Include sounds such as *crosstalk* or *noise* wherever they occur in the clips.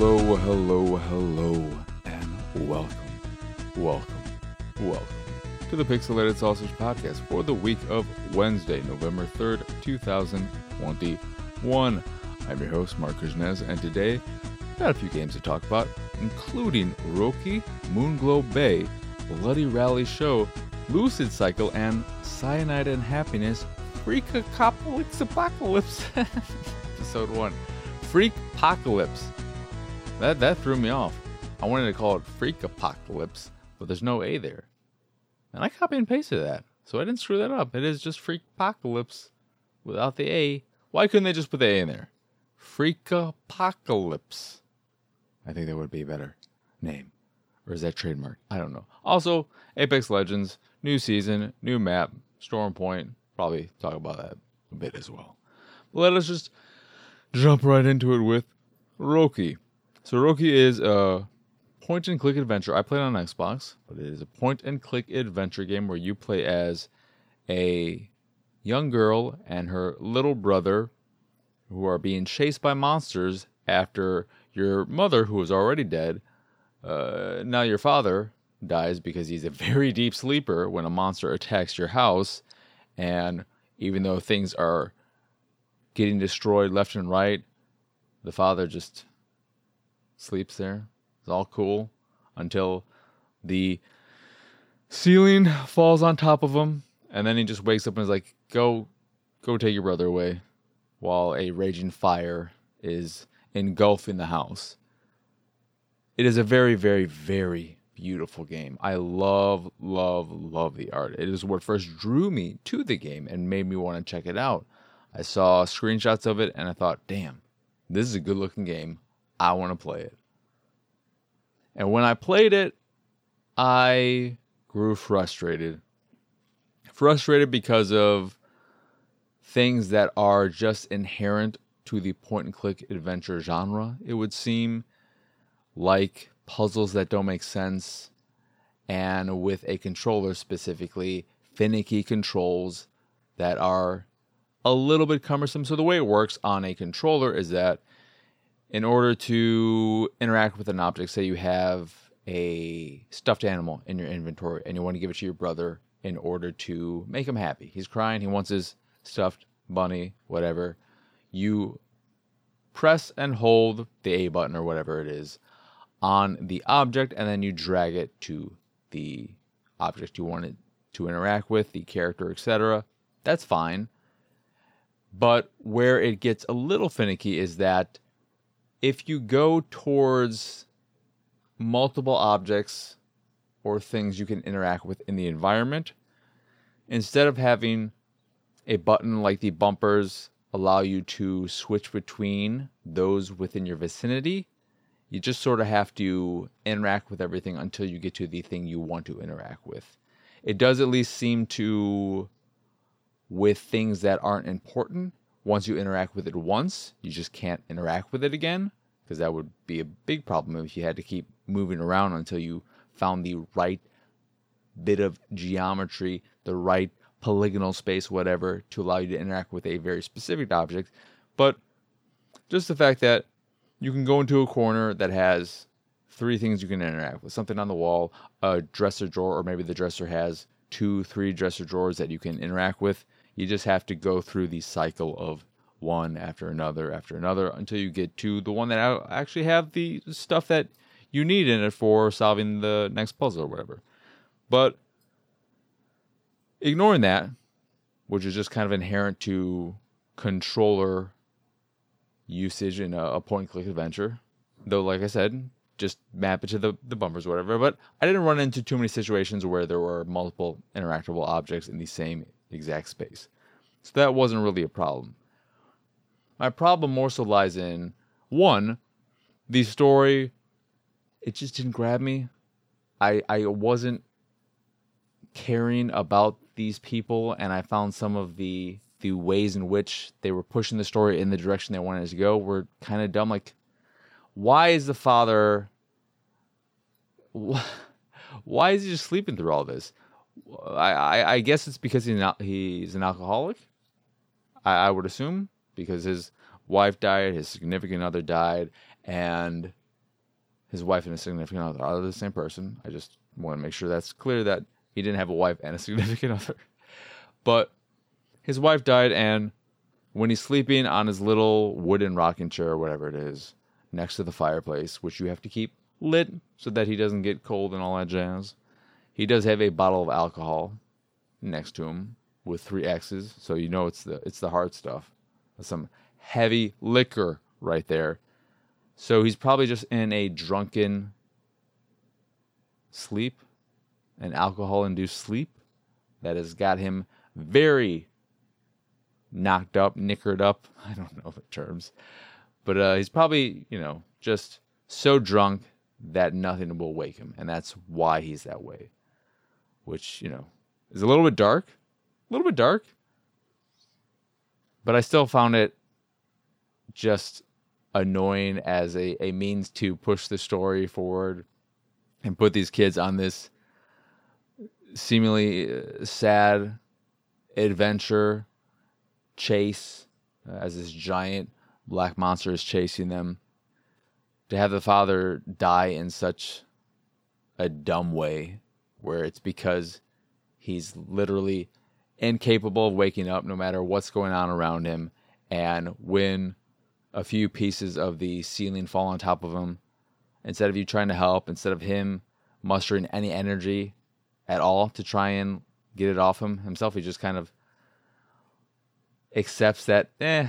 Hello, hello, hello, and welcome, welcome, welcome to the Pixelated Sausage Podcast for the week of Wednesday, November 3rd, 2021. I'm your host, Mark Kuznez, and today got a few games to talk about, including Roki, Moonglow Bay, Bloody Rally Show, Lucid Cycle, and Cyanide and Happiness Freakapocalypse Apocalypse. *laughs* Episode 1. Freak Apocalypse. That, that threw me off. I wanted to call it Freak Apocalypse, but there's no A there. And I copy and pasted that, so I didn't screw that up. It is just Freak Apocalypse without the A. Why couldn't they just put the A in there? Freak Apocalypse. I think that would be a better name. Or is that trademark? I don't know. Also, Apex Legends, new season, new map, Storm Point. Probably talk about that a bit as well. Let us just jump right into it with Roki. So Roki is a point and click adventure. I played on Xbox, but it is a point and click adventure game where you play as a young girl and her little brother who are being chased by monsters after your mother, who is already dead, uh, now your father dies because he's a very deep sleeper when a monster attacks your house. And even though things are getting destroyed left and right, the father just sleeps there. It's all cool until the ceiling falls on top of him, and then he just wakes up and is like, "Go, go, take your brother away," while a raging fire is engulfing the house. It is a very, very, very beautiful game. I love, love, love the art. It is what first drew me to the game and made me want to check it out. I saw screenshots of it and I thought, damn, this is a good looking game. I want to play it. And when I played it, I grew frustrated. Frustrated because of things that are just inherent to the point and click adventure genre, it would seem like puzzles that don't make sense, and with a controller specifically, finicky controls that are a little bit cumbersome. So, the way it works on a controller is that in order to interact with an object, say you have a stuffed animal in your inventory and you want to give it to your brother in order to make him happy. He's crying, he wants his stuffed bunny, whatever. You press and hold the A button or whatever it is on the object and then you drag it to the object you want it to interact with, the character, etc. That's fine. But where it gets a little finicky is that if you go towards multiple objects or things you can interact with in the environment, instead of having a button like the bumpers allow you to switch between those within your vicinity, you just sort of have to interact with everything until you get to the thing you want to interact with. It does at least seem to, with things that aren't important, once you interact with it once, you just can't interact with it again because that would be a big problem if you had to keep moving around until you found the right bit of geometry, the right polygonal space, whatever, to allow you to interact with a very specific object. But just the fact that you can go into a corner that has three things you can interact with something on the wall, a dresser drawer, or maybe the dresser has two, three dresser drawers that you can interact with. You just have to go through the cycle of one after another after another until you get to the one that actually have the stuff that you need in it for solving the next puzzle or whatever. But ignoring that, which is just kind of inherent to controller usage in a, a point click adventure, though, like I said, just map it to the, the bumpers, or whatever. But I didn't run into too many situations where there were multiple interactable objects in the same exact space. So that wasn't really a problem. My problem more so lies in one, the story, it just didn't grab me. I I wasn't caring about these people and I found some of the the ways in which they were pushing the story in the direction they wanted it to go were kind of dumb. Like, why is the father? *laughs* Why is he just sleeping through all this? I, I, guess it's because he's not he's an alcoholic. I, I would assume because his wife died, his significant other died, and his wife and his significant other are the same person. I just want to make sure that's clear that he didn't have a wife and a *laughs* significant other. But his wife died, and when he's sleeping on his little wooden rocking chair or whatever it is next to the fireplace, which you have to keep lit so that he doesn't get cold and all that jazz, he does have a bottle of alcohol next to him with three X's, so you know it's the it's the hard stuff. Some heavy liquor right there. So he's probably just in a drunken sleep, an alcohol induced sleep that has got him very knocked up, knickered up. *laughs* I don't know the terms. But uh, he's probably, you know, just so drunk that nothing will wake him. And that's why he's that way. Which, you know, is a little bit dark. A little bit dark. But I still found it just annoying as a, a means to push the story forward and put these kids on this seemingly uh, sad adventure chase uh, as this giant black monster is chasing them. To have the father die in such a dumb way, where it's because he's literally incapable of waking up no matter what's going on around him. And when a few pieces of the ceiling fall on top of him, instead of you trying to help, instead of him mustering any energy at all to try and get it off him himself, he just kind of accepts that, eh,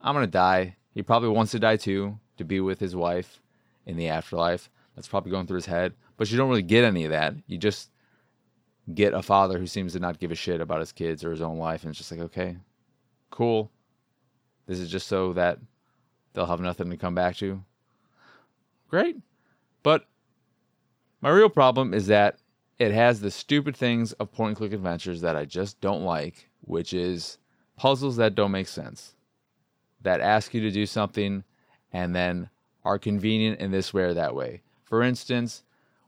I'm going to die. He probably wants to die too, to be with his wife in the afterlife. That's probably going through his head. But you don't really get any of that. You just get a father who seems to not give a shit about his kids or his own life. And it's just like, okay, cool. This is just so that they'll have nothing to come back to. Great. But my real problem is that it has the stupid things of point and click adventures that I just don't like, which is puzzles that don't make sense, that ask you to do something and then are convenient in this way or that way. For instance,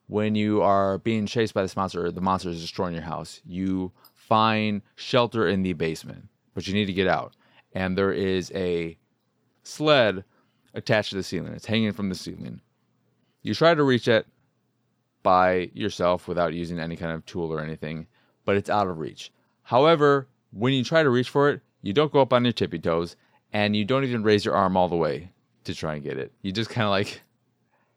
when you are being chased by this monster, the monster is destroying your house, you find shelter in the basement, but you need to get out. And there is a sled attached to the ceiling, it's hanging from the ceiling. You try to reach it by yourself without using any kind of tool or anything, but it's out of reach. However, when you try to reach for it, you don't go up on your tippy toes and you don't even raise your arm all the way to try and get it. You just kind of like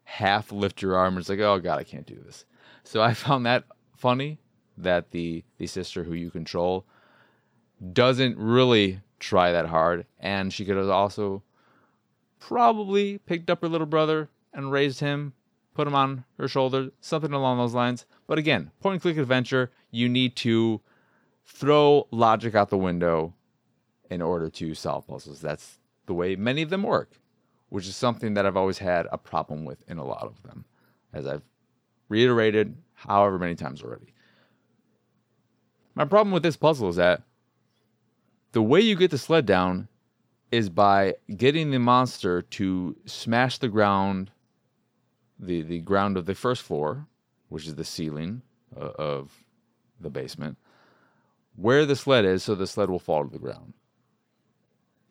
half lift your arm and it's like, oh God, I can't do this. So I *laughs* found that funny that the the sister who you control doesn't really try that hard. And she could have also probably picked up her little brother and raised him, put him on her shoulder, something along those lines. But again, point and click adventure, you need to throw logic out the window in order to solve puzzles. That's the way many of them work, which is something that I've always had a problem with in a lot of them, as I've reiterated however many times already. My problem with this puzzle is that the way you get the sled down is by getting the monster to smash the ground, the, the ground of the first floor, which is the ceiling uh, of the basement, where the sled is so the sled will fall to the ground.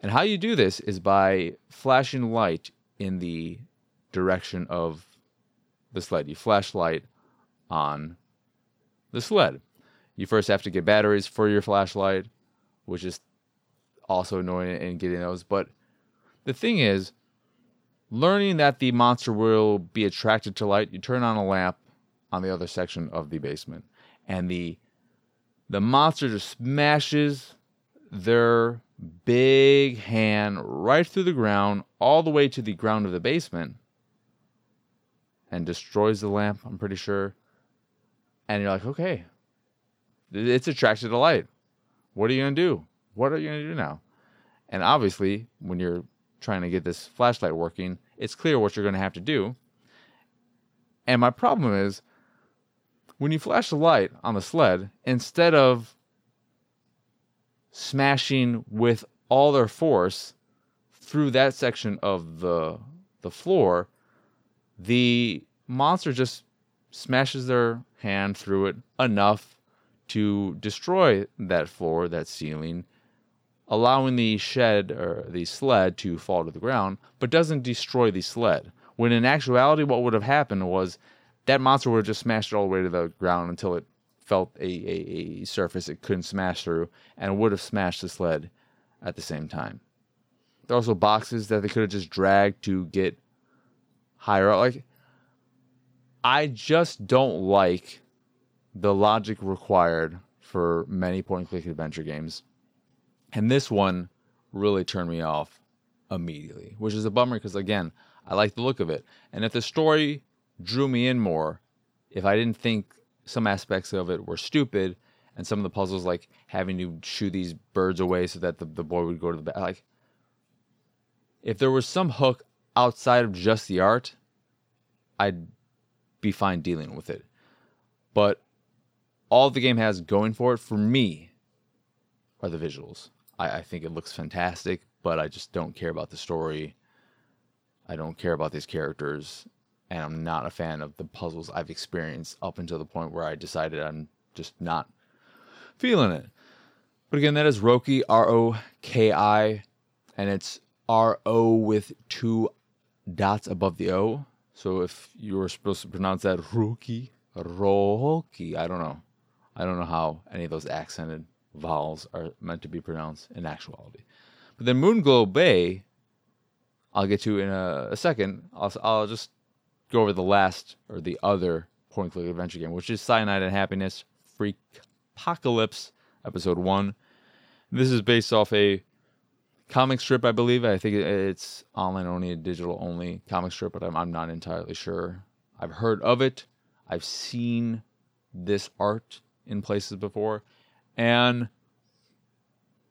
And how you do this is by flashing light in the direction of the sled. You flash light on the sled. You first have to get batteries for your flashlight, which is also annoying in getting those. But the thing is, learning that the monster will be attracted to light, you turn on a lamp on the other section of the basement, and the the monster just smashes their big hand right through the ground, all the way to the ground of the basement, and destroys the lamp, I'm pretty sure. And you're like, okay, it's attracted to light. What are you going to do? What are you going to do now? And obviously, when you're trying to get this flashlight working, it's clear what you're going to have to do. And my problem is when you flash the light on the sled, instead of smashing with all their force through that section of the the floor, the monster just smashes their hand through it enough to destroy that floor, that ceiling, allowing the shed or the sled to fall to the ground, but doesn't destroy the sled. When in actuality, what would have happened was that monster would have just smashed it all the way to the ground until it felt a, a, a surface it couldn't smash through and would have smashed the sled at the same time. There are also boxes that they could have just dragged to get higher up. Like, I just don't like the logic required for many point and click adventure games. And this one really turned me off immediately, which is a bummer because, again, I like the look of it. And if the story drew me in more, if I didn't think some aspects of it were stupid and some of the puzzles, like having to shoo these birds away so that the, the boy would go to the back, like, if there was some hook outside of just the art, I'd be fine dealing with it. But all the game has going for it for me are the visuals. I, I think it looks fantastic, but I just don't care about the story. I don't care about these characters, and I'm not a fan of the puzzles I've experienced up until the point where I decided I'm just not feeling it. But again, that is Roki, R O K I, and it's R O with two dots above the O. So if you were supposed to pronounce that Roki, Roki, I don't know. I don't know how any of those accented vowels are meant to be pronounced in actuality. But then Moon Moonglow Bay, I'll get to in a, a second. I'll, I'll just go over the last or the other point click adventure game, which is Cyanide and Happiness Freak Apocalypse, Episode 1. This is based off a comic strip, I believe. I think it's online only, a digital only comic strip, but I'm, I'm not entirely sure. I've heard of it. I've seen this art in places before. And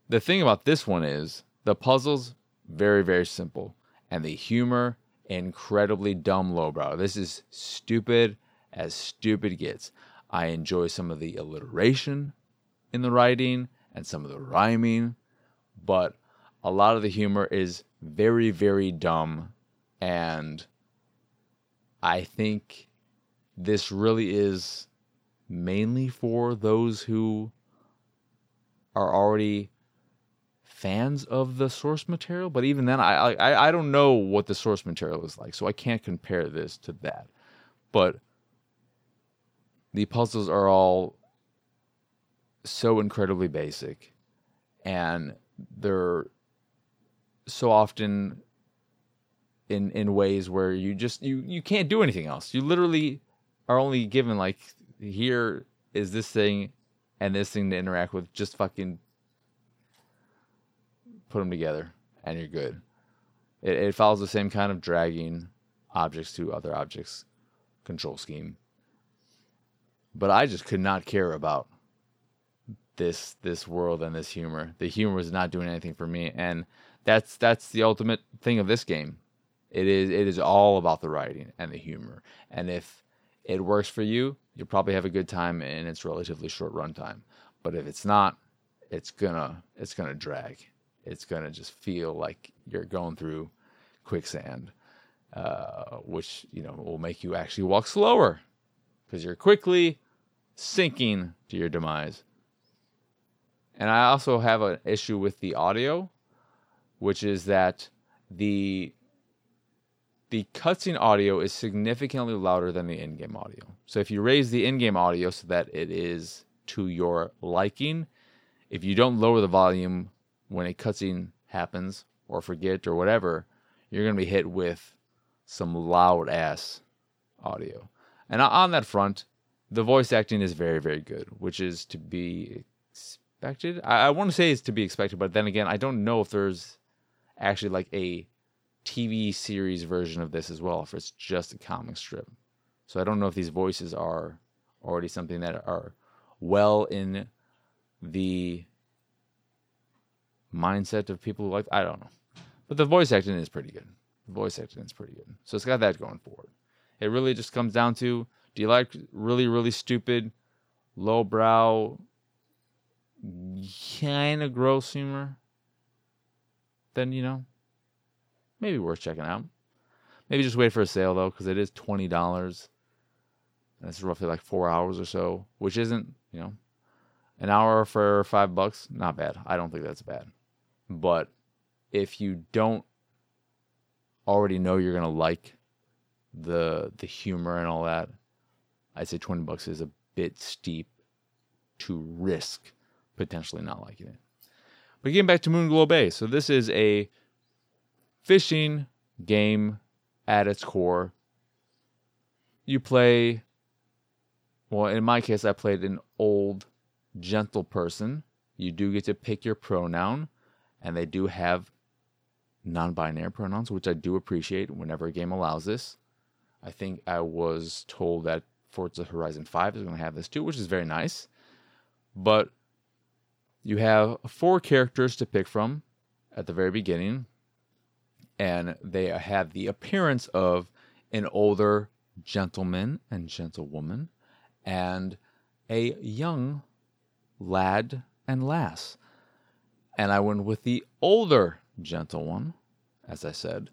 the thing about this one is the puzzles very very simple and the humor incredibly dumb lowbrow. This is stupid as stupid gets. I enjoy some of the alliteration in the writing and some of the rhyming, but a lot of the humor is very very dumb and I think this really is mainly for those who are already fans of the source material. But even then, I, I I don't know what the source material is like, so I can't compare this to that. But the puzzles are all so incredibly basic, and they're so often in in ways where you just you you can't do anything else. You literally are only given like here is this thing and this thing to interact with. Just fucking put them together, and you're good. It, it follows the same kind of dragging objects to other objects control scheme. But I just could not care about this this world and this humor. The humor is not doing anything for me, and that's that's the ultimate thing of this game. It is it is all about the writing and the humor. And if it works for you, you'll probably have a good time in its relatively short runtime. But if it's not, it's gonna it's gonna drag. It's gonna just feel like you're going through quicksand, uh, which you know will make you actually walk slower because you're quickly sinking to your demise. And I also have an issue with the audio, which is that the the cutscene audio is significantly louder than the in-game audio. So if you raise the in-game audio so that it is to your liking, if you don't lower the volume when a cutscene happens or forget or whatever, you're going to be hit with some loud ass audio. And on that front, the voice acting is very, very good, which is to be expected. I, I want to say it's to be expected, but then again, I don't know if there's actually like a TV series version of this as well, if it's just a comic strip. So I don't know if these voices are already something that are well in the mindset of people who like I don't know. But the voice acting is pretty good. The voice acting is pretty good. So it's got that going for it. It really just comes down to do you like really, really stupid, lowbrow, kind of gross humor? Then, you know, maybe worth checking out. Maybe just wait for a sale though, because it is twenty dollars. And it's roughly like four hours or so, which isn't, you know, an hour for five bucks. Not bad. I don't think that's bad. But if you don't already know you're gonna like the the humor and all that, I'd say 20 bucks is a bit steep to risk potentially not liking it. But getting back to Moonglow Bay, so this is a fishing game at its core. You play, well, in my case, I played an old, gentle person. You do get to pick your pronoun, and they do have non binary pronouns, which I do appreciate whenever a game allows this. I think I was told that Forza Horizon 5 is going to have this too, which is very nice. But you have four characters to pick from at the very beginning, and they have the appearance of an older gentleman and gentlewoman and a young lad and lass. And I went with the older gentle one, as I said.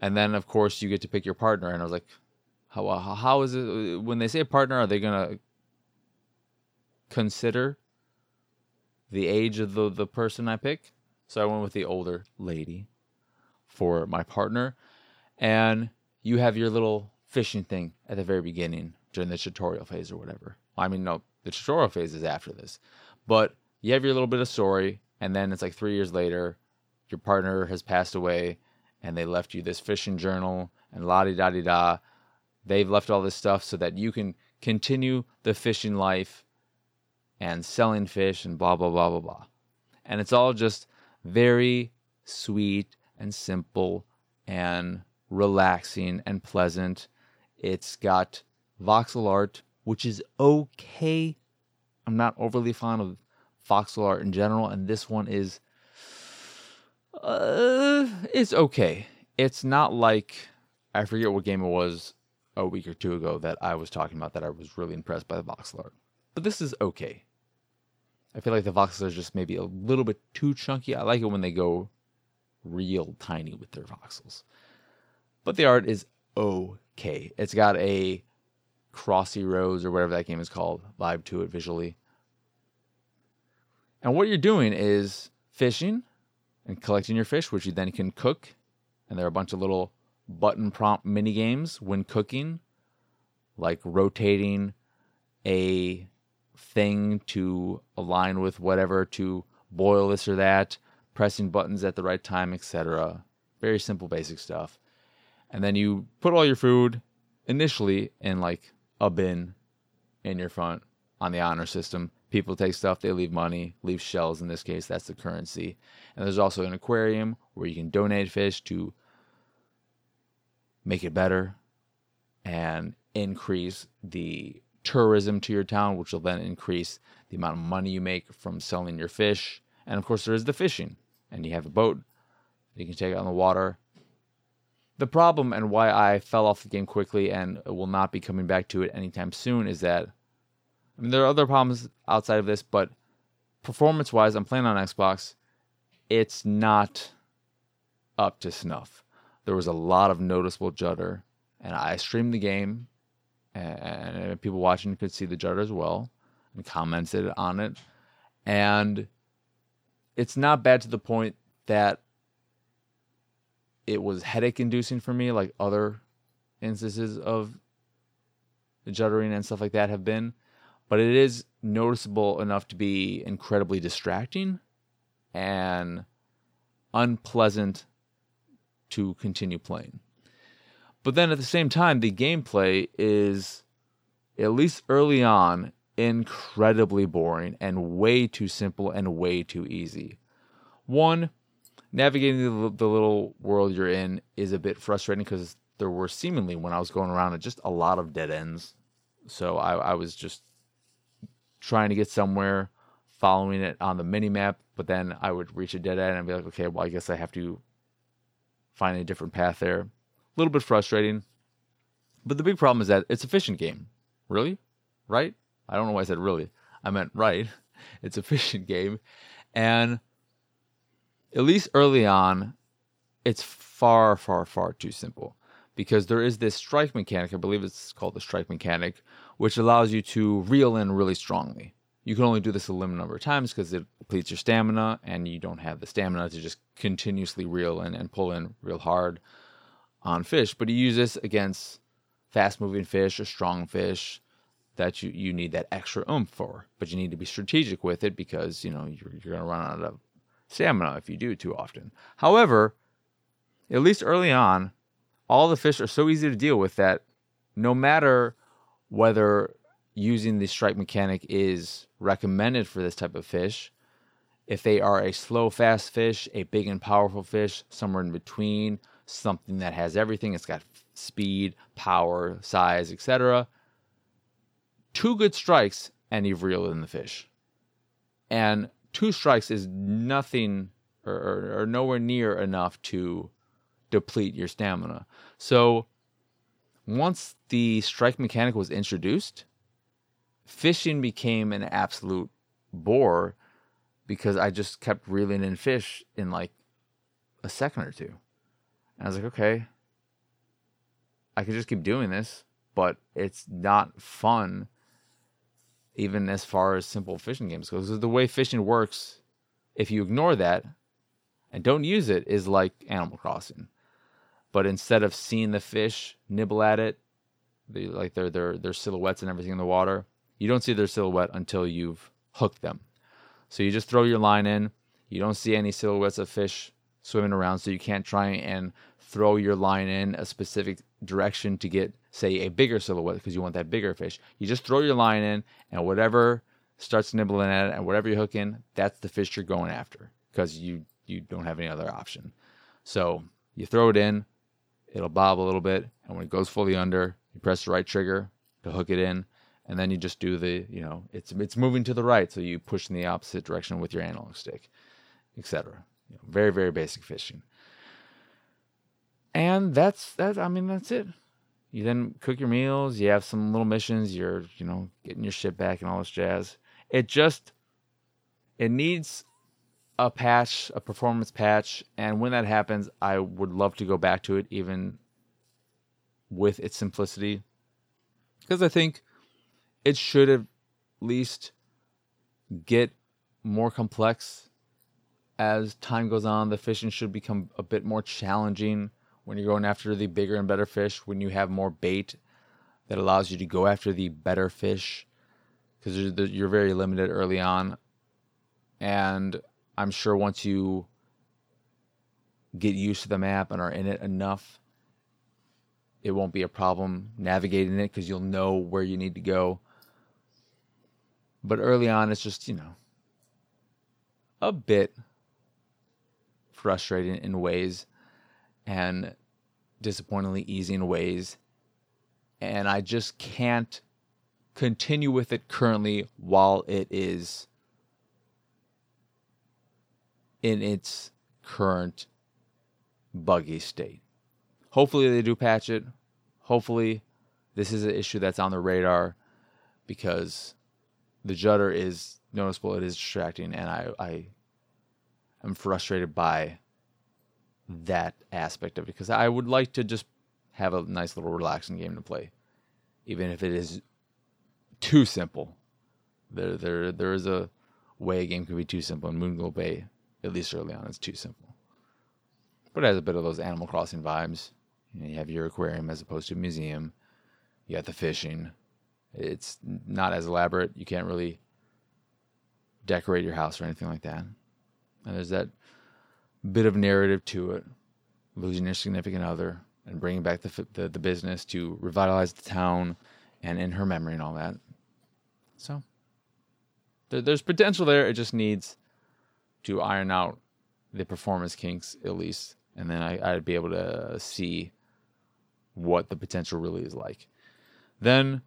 And then, of course, you get to pick your partner. And I was like, how, uh, how is it? Uh, when they say partner, are they going to consider the age of the, the person I pick? So I went with the older lady for my partner. And you have your little fishing thing at the very beginning during the tutorial phase or whatever. I mean, no, the tutorial phase is after this. But you have your little bit of story, and then it's like three years later, your partner has passed away, and they left you this fishing journal, and la di da di da. They've left all this stuff so that you can continue the fishing life and selling fish and blah, blah, blah, blah, blah. And it's all just very sweet and simple and relaxing and pleasant. It's got voxel art, which is okay. I'm not overly fond of voxel art in general, and this one is uh, it's okay. It's not like I forget what game it was a week or two ago that I was talking about that I was really impressed by the voxel art. But this is okay. I feel like the voxels are just maybe a little bit too chunky. I like it when they go real tiny with their voxels. But the art is okay. It's got a Crossy Roads or whatever that game is called vibe to it visually. And what you're doing is fishing and collecting your fish, which you then can cook. And there are a bunch of little button prompt mini games when cooking, like rotating a thing to align with whatever to boil this or that, pressing buttons at the right time, etc. Very simple, basic stuff. And then you put all your food initially in like a bin in your front on the honor system. People take stuff, they leave money, leave shells in this case, that's the currency. And there's also an aquarium where you can donate fish to make it better and increase the tourism to your town, which will then increase the amount of money you make from selling your fish. And of course, there is the fishing, and you have a boat you can take on the water. The problem and why I fell off the game quickly and will not be coming back to it anytime soon is that I mean there are other problems outside of this, but performance wise, I'm playing on Xbox. It's not up to snuff. There was a lot of noticeable judder, and I streamed the game and people watching could see the judder as well and commented on it. And it's not bad to the point that it was headache inducing for me, like other instances of juddering and stuff like that have been. But it is noticeable enough to be incredibly distracting and unpleasant to continue playing. But then at the same time, the gameplay is, at least early on, incredibly boring and way too simple and way too easy. One, navigating the, the little world you're in is a bit frustrating because there were seemingly, when I was going around just a lot of dead ends. So I, I was just trying to get somewhere, following it on the mini map, but then I would reach a dead end and be like, okay, well, I guess I have to find a different path there A little bit frustrating. But the big problem is that it's a fishing game. Really? Right? I don't know why I said really. I meant right. *laughs* It's a fishing game. And at least early on, it's far, far, far too simple because there is this strike mechanic. I believe it's called the strike mechanic, which allows you to reel in really strongly. You can only do this a limited number of times because it depletes your stamina, and you don't have the stamina to just continuously reel in and pull in real hard on fish, but you use this against fast moving fish or strong fish that you, you need that extra oomph for. But you need to be strategic with it because, you know, you're, you're going to run out of stamina if you do too often. However, at least early on, all the fish are so easy to deal with that no matter whether using the strike mechanic is recommended for this type of fish, if they are a slow, fast fish, a big and powerful fish, somewhere in between, something that has everything, it's got speed, power, size, etc. Two good strikes and you've reeled in the fish. And two strikes is nothing or, or, or nowhere near enough to deplete your stamina. So once the strike mechanic was introduced, fishing became an absolute bore because I just kept reeling in fish in like a second or two. And I was like, okay, I could just keep doing this, but it's not fun, even as far as simple fishing games goes. The way fishing works, if you ignore that and don't use it, is like Animal Crossing. But instead of seeing the fish nibble at it, they, like their their their silhouettes and everything in the water, you don't see their silhouette until you've hooked them. So you just throw your line in. You don't see any silhouettes of fish swimming around, so you can't try and throw your line in a specific direction to get, say, a bigger silhouette because you want that bigger fish. You just throw your line in, and whatever starts nibbling at it, and whatever you hook in, that's the fish you're going after because you you don't have any other option. So you throw it in, it'll bob a little bit, and when it goes fully under, you press the right trigger to hook it in, and then you just do the, you know, it's it's moving to the right, so you push in the opposite direction with your analog stick, etc. You know, very very basic fishing. And that's that. I mean, that's it. You then cook your meals. You have some little missions. You're, you know, getting your shit back and all this jazz. It just, it needs a patch, a performance patch, and when that happens, I would love to go back to it, even with its simplicity, because I think it should at least get more complex as time goes on. The fishing should become a bit more challenging when you're going after the bigger and better fish. When you have more bait that allows you to go after the better fish, because you're very limited early on, and I'm sure once you get used to the map and are in it enough, it won't be a problem navigating it because you'll know where you need to go. But early on, it's just, you know, a bit frustrating in ways and disappointingly easy in ways. And I just can't continue with it currently while it is in its current buggy state. Hopefully, they do patch it. Hopefully, this is an issue that's on the radar because the judder is noticeable. It is distracting, and I, I am frustrated by that aspect of it because I would like to just have a nice little relaxing game to play, even if it is too simple. There, there, there is a way a game can be too simple, and Moonglow Bay at least early on, it's too simple. But it has a bit of those Animal Crossing vibes. You, know, you have your aquarium as opposed to a museum. You got the fishing. It's not as elaborate. You can't really decorate your house or anything like that. And there's that bit of narrative to it, losing your significant other and bringing back the, the, the business to revitalize the town and in her memory and all that. So there, there's potential there. It just needs to iron out the performance kinks at least, and then I, I'd be able to see what the potential really is like. Then,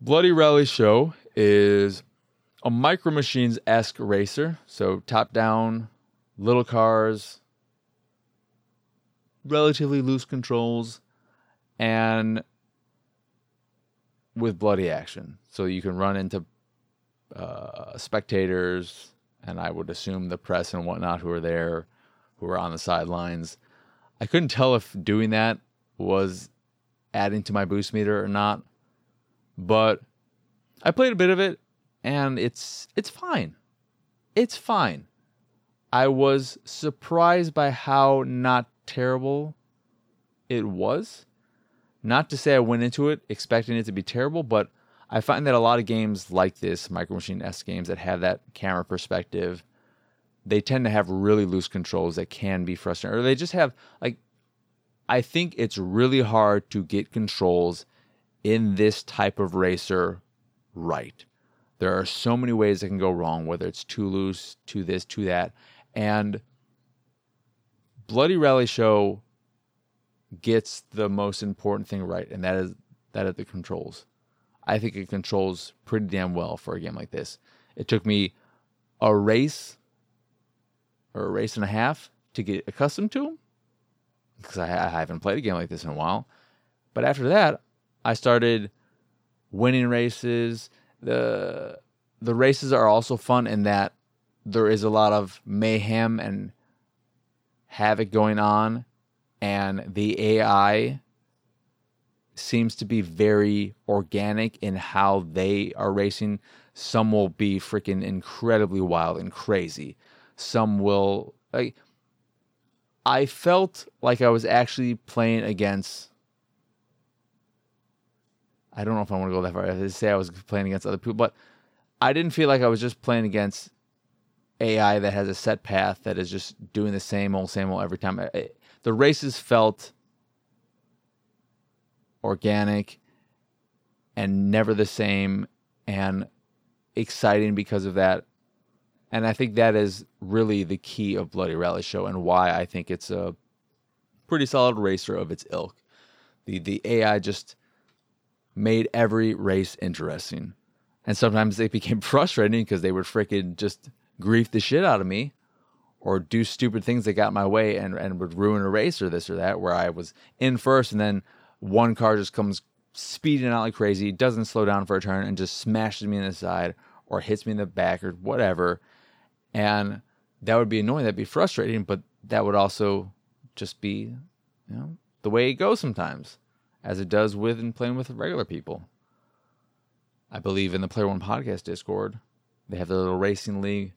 Bloody Rally Show is a Micro Machines esque racer, so top down, little cars, relatively loose controls, and with bloody action. So you can run into uh, spectators, and I would assume the press and whatnot who were there, who were on the sidelines. I couldn't tell if doing that was adding to my boost meter or not, but I played a bit of it, and it's it's fine. It's fine. I was surprised by how not terrible it was. Not to say I went into it expecting it to be terrible, but I find that a lot of games like this, Micro Machines esque games that have that camera perspective, they tend to have really loose controls that can be frustrating. Or they just have like I think it's really hard to get controls in this type of racer right. There are so many ways that can go wrong, whether it's too loose, to this, to that. And Bloody Rally Show gets the most important thing right, and that is that of the controls. I think it controls pretty damn well for a game like this. It took me a race or a race and a half to get accustomed to them because I, I haven't played a game like this in a while. But after that, I started winning races. the The races are also fun in that there is a lot of mayhem and havoc going on, and the AI seems to be very organic in how they are racing. Some will be freaking incredibly wild and crazy. Some will like I felt like I was actually playing against I don't know if I want to go that far. I say I was playing against other people, but I didn't feel like I was just playing against AI that has a set path that is just doing the same old, same old every time. the races felt organic and never the same and exciting because of that. And I think that is really the key of Bloody Rally Show and why I think it's a pretty solid racer of its ilk. The the AI just made every race interesting. And sometimes they *laughs* became frustrating because they would freaking just grief the shit out of me or do stupid things that got my way and, and would ruin a race or this or that where I was in first and then one car just comes speeding out like crazy, doesn't slow down for a turn and just smashes me in the side or hits me in the back or whatever. And that would be annoying. That'd be frustrating, but that would also just be, you know, the way it goes sometimes as it does with and playing with regular people. I believe in the Player One Podcast Discord, they have their little racing league,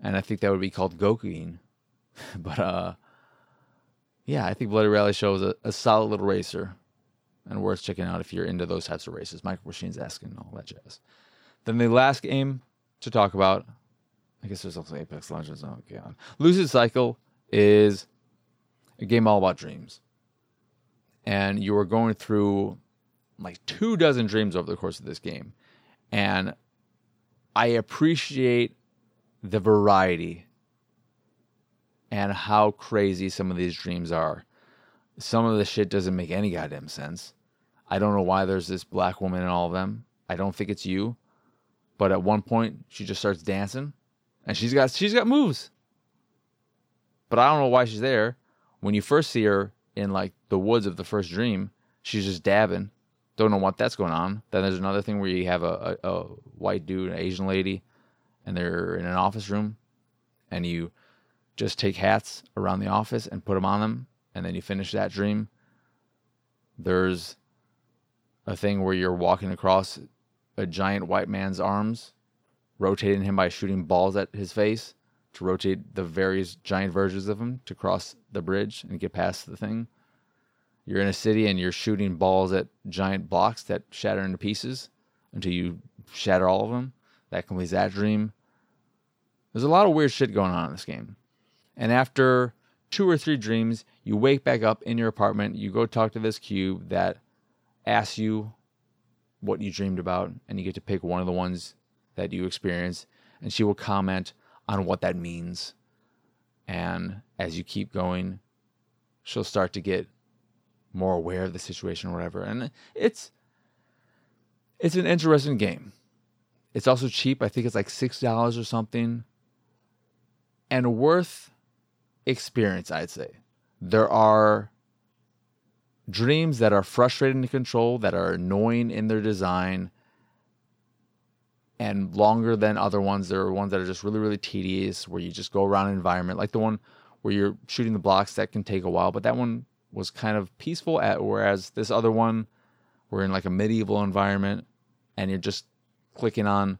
and I think that would be called Gokuin. *laughs* but uh, yeah, I think Bloody Rally Show is a, a, solid little racer, and worth checking out if you're into those types of races. Micro Machines esque all that jazz. Then the last game to talk about, I guess there's also Apex Legends. Oh god, Lucid Cycle is a game all about dreams and you are going through like two dozen dreams over the course of this game. And I appreciate the variety and how crazy some of these dreams are. Some of the shit doesn't make any goddamn sense. I don't know why there's this black woman in all of them. I don't think it's you. But at one point she just starts dancing and she's got she's got moves. But I don't know why she's there. When you first see her, in like the woods of the first dream. She's just dabbing. Don't know what that's going on. Then there's another thing where you have a, a, a white dude, an Asian lady, and they're in an office room, and you just take hats around the office and put them on them, and then you finish that dream. There's a thing where you're walking across a giant white man's arms, rotating him by shooting balls at his face to rotate the various giant versions of him to cross the bridge and get past the thing. You're in a city and you're shooting balls at giant blocks that shatter into pieces until you shatter all of them. That completes that dream. There's a lot of weird shit going on in this game. And after two or three dreams, you wake back up in your apartment. You go talk to this cube that asks you what you dreamed about, and you get to pick one of the ones that you experience. And she will comment on what that means. And as you keep going, she'll start to get more aware of the situation or whatever. And it's it's an interesting game. It's also cheap. I think it's like six dollars or something. And worth experience, I'd say. There are dreams that are frustrating to control, that are annoying in their design, and longer than other ones. There are ones that are just really, really tedious where you just go around an environment, like the one where you're shooting the blocks that can take a while, but that one was kind of peaceful at whereas this other one we're in like a medieval environment and you're just clicking on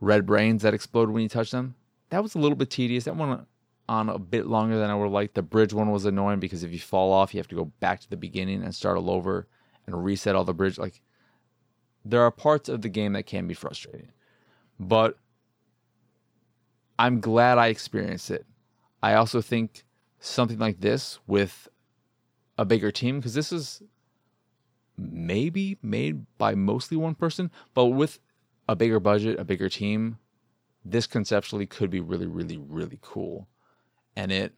red brains that explode when you touch them. That was a little bit tedious. That one on a bit longer than I would like. The bridge one was annoying because if you fall off, you have to go back to the beginning and start all over and reset all the bridge. Like there are parts of the game that can be frustrating. But I'm glad I experienced it. I also think something like this with a bigger team, because this is maybe made by mostly one person, but with a bigger budget, a bigger team, this conceptually could be really, really, really cool. And it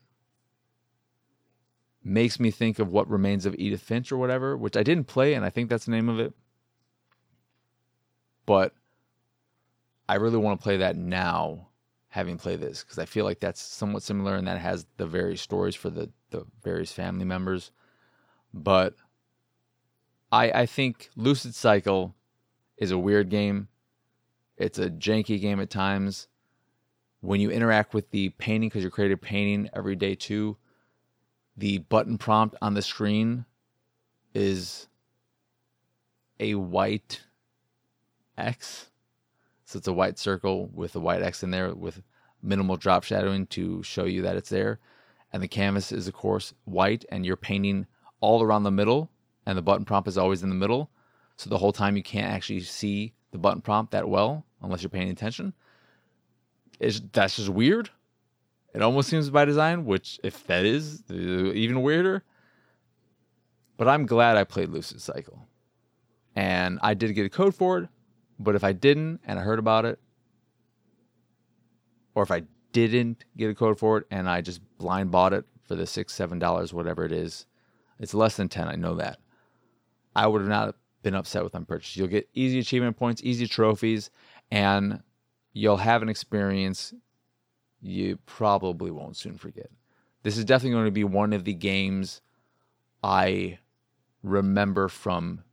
makes me think of what remains of Edith Finch or whatever, which I didn't play, and I think that's the name of it. But I really want to play that now, having played this, because I feel like that's somewhat similar and that has the various stories for the, the various family members. But I I think Lucid Cycle is a weird game. It's a janky game at times. When you interact with the painting, because you're creating painting every day too, the button prompt on the screen is a white X. So it's a white circle with a white X in there with minimal drop shadowing to show you that it's there. And the canvas is, of course, white, and you're painting all around the middle, and the button prompt is always in the middle. So the whole time you can't actually see the button prompt that well unless you're paying attention. Is that's just weird. It almost seems by design, which if that is uh, even weirder. But I'm glad I played Lucid Cycle, and I did get a code for it. But if I didn't and I heard about it, or if I didn't get a code for it and I just blind bought it for the six, seven dollars, whatever it is, it's less than ten. I know that. I would have not been upset with them purchase. You'll get easy achievement points, easy trophies, and you'll have an experience you probably won't soon forget. This is definitely going to be one of the games I remember from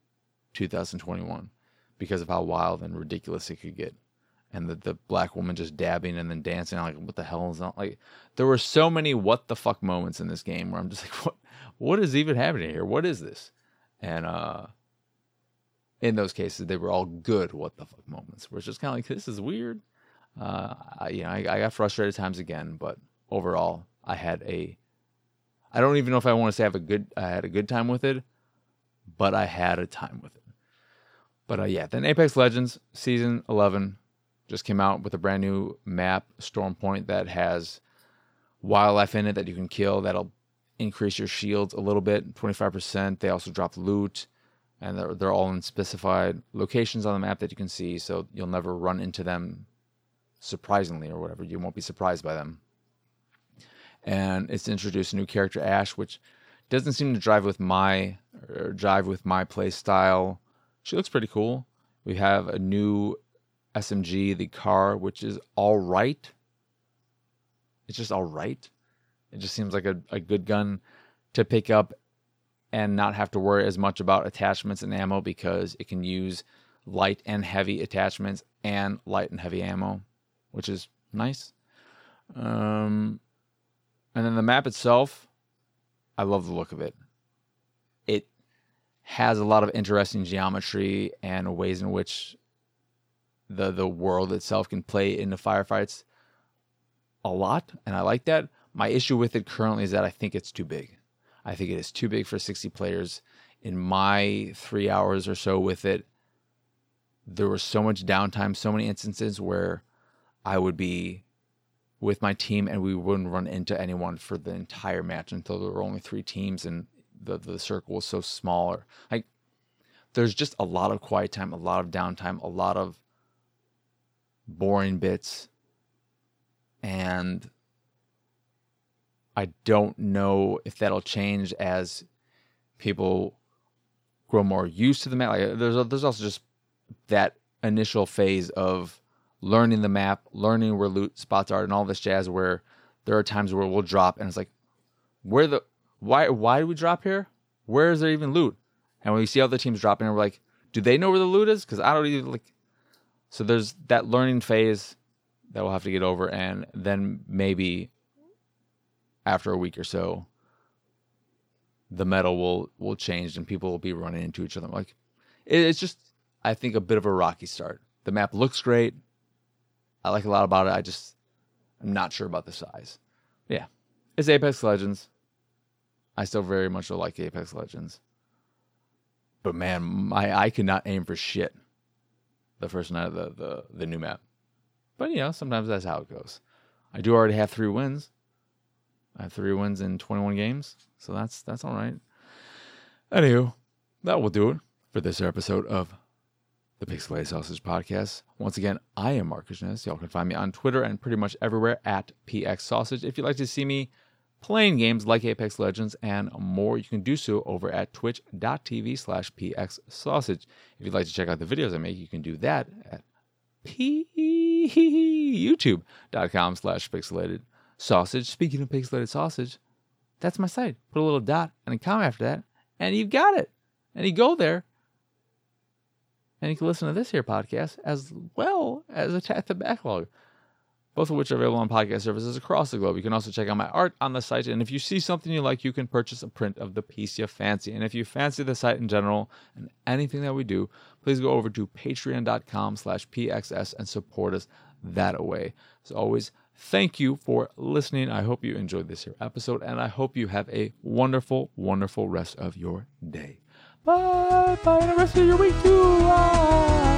2021 because of how wild and ridiculous it could get. And the, the black woman just dabbing and then dancing. I'm like, what the hell is that? Like, there were so many what the fuck moments in this game where I'm just like, what, what is even happening here? What is this? And, uh, in those cases, they were all good what the fuck moments where it's just kind of like, this is weird. Uh, I, you know, I, I got frustrated times again, but overall, I had a, I don't even know if I want to say I have a good, I had a good time with it, but I had a time with it. But uh, yeah, then Apex Legends Season 11 just came out with a brand new map, Storm Point, that has wildlife in it that you can kill. That'll increase your shields a little bit, 25%. They also drop loot, and they're, they're all in specified locations on the map that you can see, so you'll never run into them surprisingly or whatever. You won't be surprised by them. And it's introduced a new character, Ash, which doesn't seem to drive with my or jive with my play style she looks pretty cool. We have a new SMG, the C.A.R., which is all right. It's just all right. It just seems like a, a good gun to pick up and not have to worry as much about attachments and ammo because it can use light and heavy attachments and light and heavy ammo, which is nice. Um, and then the map itself, I love the look of it. It has a lot of interesting geometry and ways in which the the world itself can play into firefights a lot, and I like that. My issue with it currently is that I think it's too big. I think it is too big for 60 players. In my three hours or so with it, there was so much downtime, so many instances where I would be with my team and we wouldn't run into anyone for the entire match until there were only three teams and the the circle was so small or like there's just a lot of quiet time, a lot of downtime, a lot of boring bits and I don't know if that'll change as people grow more used to the map. Like, there's there's also just that initial phase of learning the map, learning where loot spots are, and all this jazz. Where there are times where we'll drop, and it's like, where the why why do we drop here? Where is there even loot? And when we see other teams dropping, we're like, do they know where the loot is? Because I don't even like. So there's that learning phase that we'll have to get over, and then maybe after a week or so, the meta will will change and people will be running into each other. Like it's just, I think, a bit of a rocky start. The map looks great. I like a lot about it. I just, I'm not sure about the size. Yeah, It's Apex Legends. I still very much like Apex Legends. But man, my I could not aim for shit the first night of the, the, the new map. But you know, sometimes that's how it goes. I do already have three wins. I have three wins in 21 games, so that's that's all right. Anywho, that will do it for this episode of the Pixelated Sausage Podcast. Once again, I am Ness. Y'all can find me on Twitter and pretty much everywhere at PX Sausage. If you'd like to see me playing games like Apex Legends and more, you can do so over at twitch.tv slash pxsausage. If you'd like to check out the videos I make, you can do that at youtube.com slash pixelated sausage. Speaking of pixelated sausage, that's my site. Put a little dot and a comma after that, and you've got it. And you go there, and you can listen to this here podcast as well as Attack the Backlog both of which are available on podcast services across the globe. You can also check out my art on the site, and if you see something you like, you can purchase a print of the piece you fancy. And if you fancy the site in general and anything that we do, please go over to patreon.com slash pxs and support us that way. As always, thank you for listening. I hope you enjoyed this here episode, and I hope you have a wonderful, wonderful rest of your day. Bye. Bye. And the rest of your week, too. Bye.